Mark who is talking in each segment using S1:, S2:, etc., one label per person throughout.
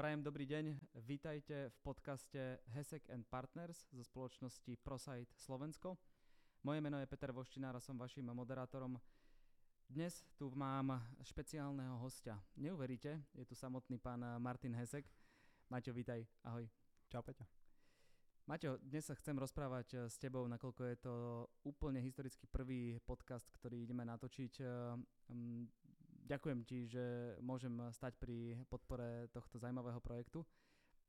S1: Prajem dobrý deň, vítajte v podcaste Hesek and Partners zo spoločnosti ProSite Slovensko. Moje meno je Peter Voštinár a som vašim moderátorom. Dnes tu mám špeciálneho hostia. Neuveríte, je tu samotný pán Martin Hesek. Maťo, vítaj, ahoj.
S2: Čau Peťo.
S1: Maťo, dnes sa chcem rozprávať s tebou, nakoľko je to úplne historicky prvý podcast, ktorý ideme natočiť Um, ďakujem ti, že môžem stať pri podpore tohto zaujímavého projektu.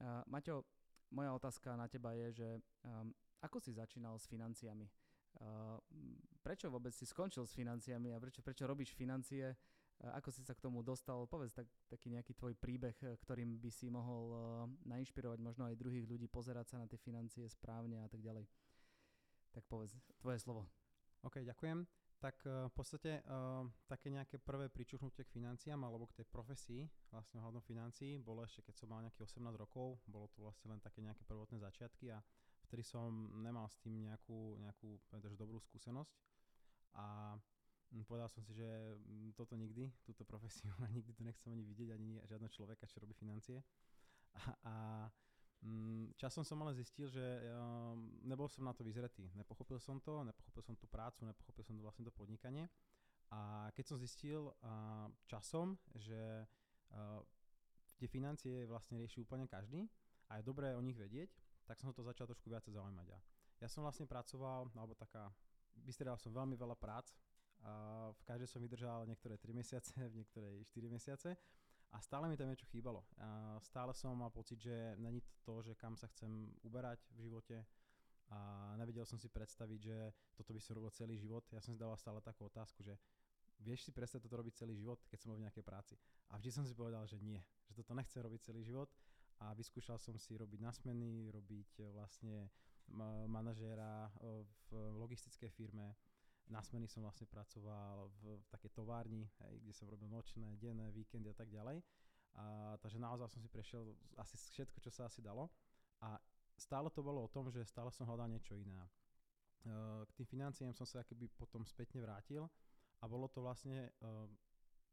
S1: Uh, Maťo, moja otázka na teba je, že um, ako si začínal s financiami? Uh, prečo vôbec si skončil s financiami a prečo, prečo robíš financie? Uh, ako si sa k tomu dostal? Povedz tak, taký nejaký tvoj príbeh, ktorým by si mohol uh, nainšpirovať možno aj druhých ľudí pozerať sa na tie financie správne a tak ďalej. Tak povedz, tvoje slovo.
S2: OK, ďakujem tak eh, v podstate uh, také nejaké prvé pričuchnutie k financiám alebo k tej profesii, vlastne ohľadom financií, bolo ešte keď som mal nejakých 18 rokov, bolo to vlastne len také nejaké prvotné začiatky a vtedy som nemal s tým nejakú, nejakú dobrú skúsenosť a povedal som si, že toto nikdy, túto profesiu a nikdy to nechcem ani vidieť, ani žiadneho človeka, čo robí financie. A, a Mm, časom som ale zistil, že ehm, nebol som na to vyzretý. Nepochopil som to, nepochopil som tú prácu, nepochopil som to vlastne to podnikanie. A keď som zistil časom, že tie financie vlastne rieši úplne každý a je dobré o nich vedieť, tak som to začal trošku viacej zaujímať. A ja som vlastne pracoval, alebo taká, vystredal som veľmi veľa prác, a v každej som vydržal niektoré 3 mesiace, v niektorej 4 mesiace a stále mi tam niečo chýbalo. A stále som mal pocit, že není to to, že kam sa chcem uberať v živote a nevedel som si predstaviť, že toto by som robil celý život. Ja som si dával stále takú otázku, že vieš si predstaviť toto robiť celý život, keď som bol v nejakej práci. A vždy som si povedal, že nie, že toto nechcem robiť celý život a vyskúšal som si robiť na smeny, robiť vlastne manažéra v logistickej firme, na smeny som vlastne pracoval v, v takej továrni, hej, kde som robil nočné, denné, víkendy a tak ďalej. A, takže naozaj som si prešiel asi všetko, čo sa asi dalo. A stále to bolo o tom, že stále som hľadal niečo iné. E, k tým financiám som sa keby potom spätne vrátil a bolo to vlastne, e,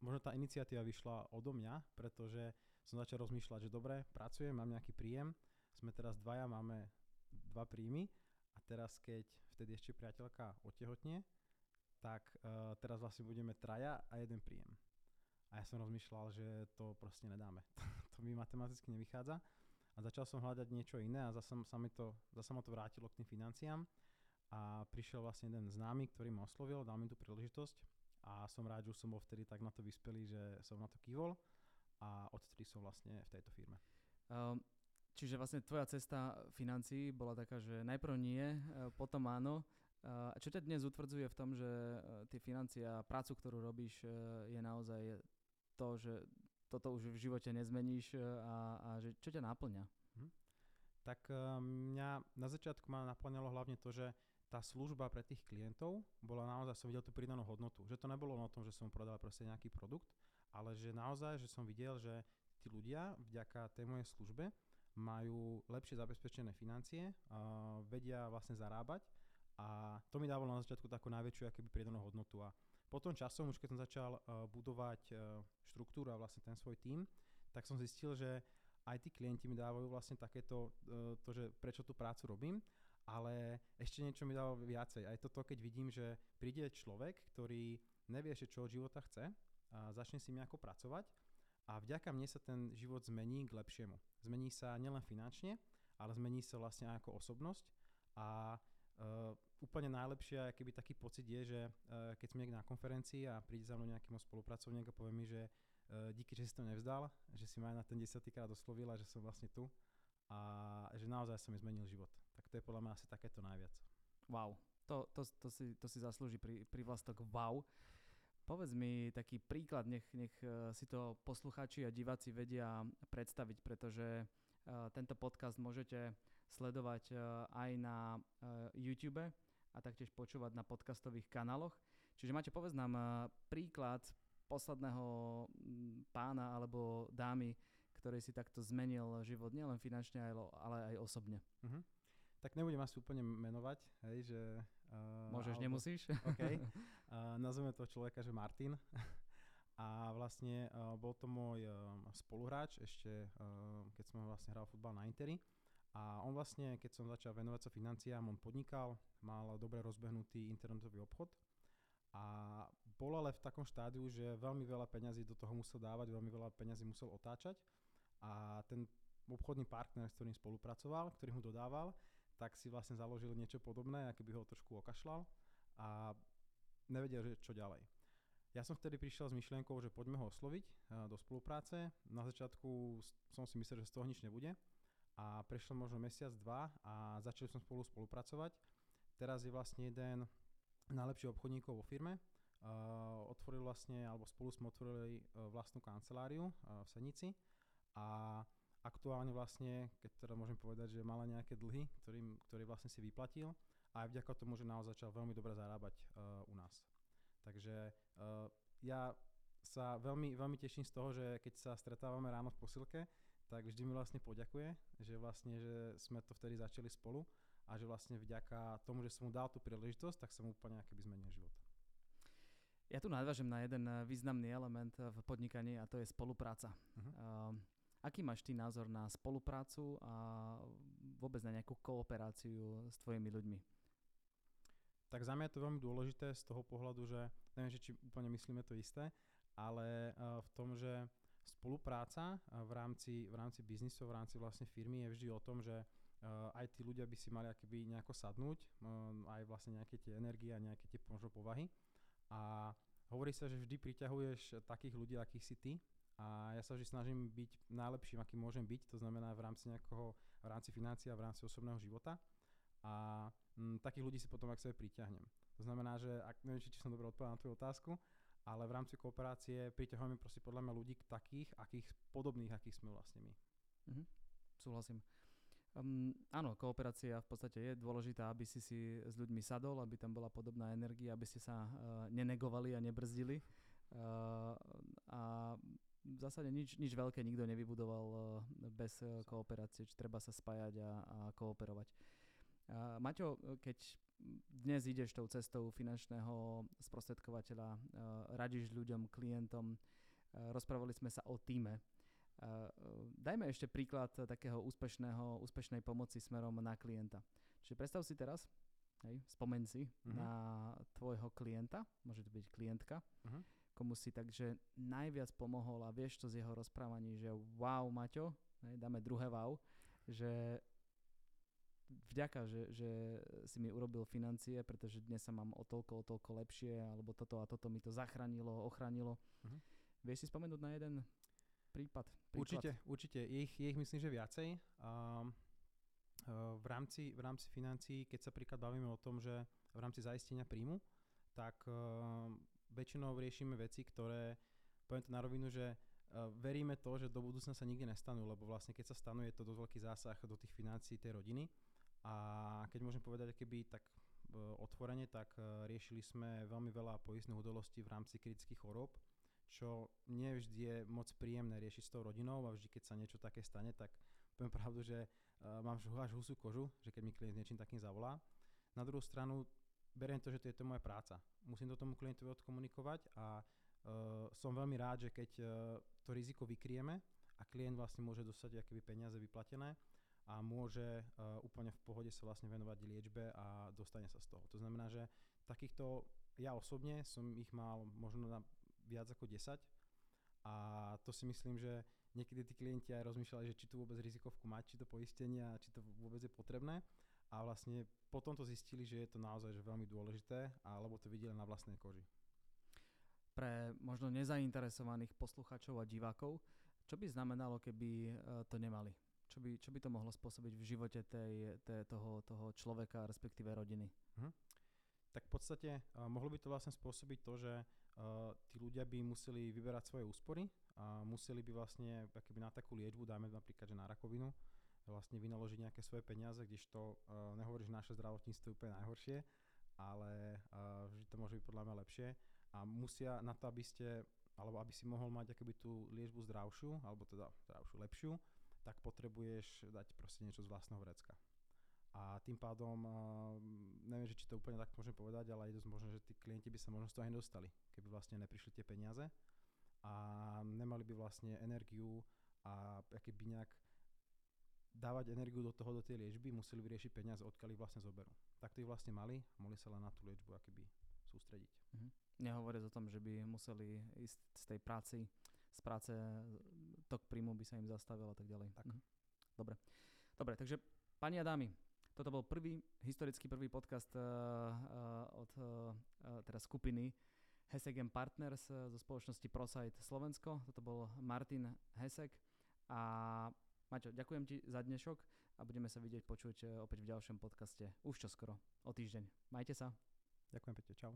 S2: možno tá iniciatíva vyšla odo mňa, pretože som začal rozmýšľať, že dobre, pracujem, mám nejaký príjem, sme teraz dvaja, máme dva príjmy a teraz keď vtedy ešte priateľka otehotne, tak uh, teraz vlastne budeme traja a jeden príjem. A ja som rozmýšľal, že to proste nedáme. to mi matematicky nevychádza. A začal som hľadať niečo iné a zase ma to vrátilo k tým financiám. A prišiel vlastne jeden známy, ktorý ma oslovil, dal mi tú príležitosť a som rád, že som bol vtedy tak na to vyspelý, že som na to kývol a odtedy som vlastne v tejto firme. Um,
S1: čiže vlastne tvoja cesta financií bola taká, že najprv nie, e, potom áno čo ťa dnes utvrdzuje v tom, že e, tie financie a prácu, ktorú robíš, e, je naozaj to, že toto už v živote nezmeníš e, a, a že čo ťa náplňa? Hm.
S2: Tak mňa na začiatku ma naplňalo hlavne to, že tá služba pre tých klientov bola naozaj, som videl tú pridanú hodnotu. Že to nebolo o tom, že som prodal proste nejaký produkt, ale že naozaj, že som videl, že tí ľudia vďaka tej mojej službe majú lepšie zabezpečené financie, vedia vlastne zarábať a to mi dávalo na začiatku takú najväčšiu akéby pridanú hodnotu. A potom časom, už keď som začal uh, budovať uh, štruktúru a vlastne ten svoj tím, tak som zistil, že aj tí klienti mi dávajú vlastne takéto, uh, to, že prečo tú prácu robím, ale ešte niečo mi dáva viacej. Aj toto, keď vidím, že príde človek, ktorý nevie ešte, čo od života chce a začne si nejako pracovať a vďaka mne sa ten život zmení k lepšiemu. Zmení sa nielen finančne, ale zmení sa vlastne aj ako osobnosť a Uh, úplne najlepšie, keby taký pocit je, že uh, keď som niekde na konferencii a príde za mnou nejaký môj spolupracovník a povie mi, že uh, díky, že si to nevzdal, že si ma aj na ten desatýkrát oslovila, že som vlastne tu a že naozaj sa mi zmenil život. Tak to je podľa mňa asi takéto najviac.
S1: Wow, to, to, to, si, to si zaslúži pri, vlastok wow. Povedz mi taký príklad, nech, nech si to poslucháči a diváci vedia predstaviť, pretože tento podcast môžete sledovať aj na YouTube a taktiež počúvať na podcastových kanáloch. Čiže máte povedz nám príklad posledného pána alebo dámy, ktorý si takto zmenil život nielen finančne, ale aj osobne. Uh-huh.
S2: Tak nebudem asi úplne menovať, hej, že...
S1: Uh, Môžeš, alebo, nemusíš.
S2: OK. Uh, nazveme toho človeka, že Martin. A vlastne uh, bol to môj uh, spoluhráč ešte uh, keď som vlastne hral futbal na Interi. A on vlastne, keď som začal venovať sa financiám, on podnikal, mal dobre rozbehnutý internetový obchod a bol ale v takom štádiu, že veľmi veľa peňazí do toho musel dávať, veľmi veľa peňazí musel otáčať a ten obchodný partner, s ktorým spolupracoval, ktorý mu dodával, tak si vlastne založil niečo podobné, aký by ho trošku okašľal a nevedel, že čo ďalej. Ja som vtedy prišiel s myšlienkou, že poďme ho osloviť do spolupráce. Na začiatku som si myslel, že z toho nič nebude a prešiel možno mesiac, dva a začali sme spolu spolupracovať. Teraz je vlastne jeden najlepších obchodníkov vo firme. Uh, otvoril vlastne, alebo spolu sme otvorili uh, vlastnú kanceláriu v Senici a aktuálne vlastne, keď teda môžem povedať, že mala nejaké dlhy, ktorým, ktorý vlastne si vyplatil a aj vďaka tomu, že naozaj začal veľmi dobre zarábať uh, u nás. Takže uh, ja sa veľmi, veľmi teším z toho, že keď sa stretávame ráno v posilke, tak vždy mi vlastne poďakuje, že vlastne, že sme to vtedy začali spolu a že vlastne vďaka tomu, že som mu dal tú príležitosť, tak som mu úplne keby zmenil život.
S1: Ja tu nadvážem na jeden eh, významný element v podnikaní a to je spolupráca. Uh-huh. Uh, aký máš ty názor na spoluprácu a vôbec na nejakú kooperáciu s tvojimi ľuďmi?
S2: Tak za mňa je to veľmi dôležité z toho pohľadu, že neviem, že či úplne myslíme to isté, ale uh, v tom, že spolupráca v rámci, v rámci biznisu, v rámci vlastne firmy je vždy o tom, že uh, aj tí ľudia by si mali akoby nejako sadnúť, aj vlastne nejaké tie energie a nejaké tie povahy. A hovorí sa, že vždy priťahuješ takých ľudí, akých si ty. A ja sa vždy snažím byť najlepším, aký môžem byť, to znamená v rámci nejakého, v rámci financií a v rámci osobného života. A m, takých ľudí si potom ak sebe priťahnem. To znamená, že ak, neviem, či som dobre odpovedal na tvoju otázku, ale v rámci kooperácie priťahujeme proste podľa mňa ľudí k takých, akých podobných, akých sme vlastne my.
S1: Mhm, súhlasím. Um, áno, kooperácia v podstate je dôležitá, aby si si s ľuďmi sadol, aby tam bola podobná energia, aby ste sa uh, nenegovali a nebrzdili. Uh, a v zásade nič, nič veľké nikto nevybudoval uh, bez uh, kooperácie, či treba sa spájať a, a kooperovať. Uh, Maťo, keď dnes ideš tou cestou finančného sprostredkovateľa, radíš ľuďom, klientom, rozprávali sme sa o týme. Dajme ešte príklad takého úspešného, úspešnej pomoci smerom na klienta. Čiže predstav si teraz, hej, spomeň si uh-huh. na tvojho klienta, môže to byť klientka, uh-huh. Komu si takže najviac pomohol a vieš to z jeho rozprávaní, že wow, Maťo, hej, dáme druhé wow, že vďaka, že, že si mi urobil financie, pretože dnes sa mám o toľko, o toľko lepšie, alebo toto a toto mi to zachránilo, ochránilo. Uh-huh. Vieš si spomenúť na jeden prípad?
S2: Príklad? Určite, určite. Je ich, je ich myslím, že viacej. Um, v rámci, v rámci financií, keď sa príklad bavíme o tom, že v rámci zaistenia príjmu, tak uh, väčšinou riešime veci, ktoré, poviem to na rovinu, že uh, veríme to, že do budúcna sa nikdy nestanú, lebo vlastne keď sa stanú, je to dosť veľký zásah do tých financií tej rodiny. A keď môžem povedať, keby tak e, otvorene, tak e, riešili sme veľmi veľa poistných udalostí v rámci kritických chorób, čo nie vždy je moc príjemné riešiť s tou rodinou a vždy, keď sa niečo také stane, tak poviem pravdu, že mám až husú kožu, že keď mi klient niečím takým zavolá. Na druhú stranu beriem to, že to je to moja práca. Musím to tomu klientovi odkomunikovať a uh, som veľmi rád, že keď uh, to riziko vykrieme a klient vlastne môže dostať akéby peniaze vyplatené, a môže uh, úplne v pohode sa vlastne venovať liečbe a dostane sa z toho. To znamená, že takýchto, ja osobne som ich mal možno na viac ako 10 a to si myslím, že niekedy tí klienti aj rozmýšľali, že či tu vôbec rizikovku mať, či to poistenie a či to vôbec je potrebné a vlastne potom to zistili, že je to naozaj že veľmi dôležité, alebo to videli na vlastnej koži.
S1: Pre možno nezainteresovaných poslucháčov a divákov, čo by znamenalo, keby e, to nemali? Čo by, čo by to mohlo spôsobiť v živote tej, tej, toho, toho človeka, respektíve rodiny? Uh-huh.
S2: Tak v podstate uh, mohlo by to vlastne spôsobiť to, že uh, tí ľudia by museli vyberať svoje úspory a museli by vlastne keby na takú liečbu, dajme napríklad, že na rakovinu, vlastne vynaložiť nejaké svoje peniaze, kdežto uh, nehovorí, že naše zdravotníctvo je úplne najhoršie, ale uh, vždy to môže byť podľa mňa lepšie a musia na to, aby ste alebo aby si mohol mať akoby tú liečbu zdravšiu, alebo teda zdravšiu, lepšiu, tak potrebuješ dať proste niečo z vlastného vrecka. A tým pádom, neviem, že či to úplne tak môžem povedať, ale je dosť možné, že tí klienti by sa možno z toho nedostali, keby vlastne neprišli tie peniaze a nemali by vlastne energiu a keby nejak dávať energiu do toho, do tej liečby, museli vyriešiť peniaze, odkiaľ ich vlastne zoberú. Tak to ich vlastne mali, mohli sa len na tú liečbu akoby sústrediť.
S1: Mhm. Nehovoriac o tom, že by museli ísť z tej práci, z práce tok príjmu by sa im zastavil a tak ďalej.
S2: Tak.
S1: Mhm. Dobre. Dobre, takže pani a dámy, toto bol prvý, historický prvý podcast uh, uh, od uh, teda skupiny Hesek Partners zo spoločnosti ProSite Slovensko. Toto bol Martin Hesek a Maťo, ďakujem ti za dnešok a budeme sa vidieť, počuť opäť v ďalšom podcaste už čoskoro, o týždeň. Majte sa.
S2: Ďakujem pekne, čau.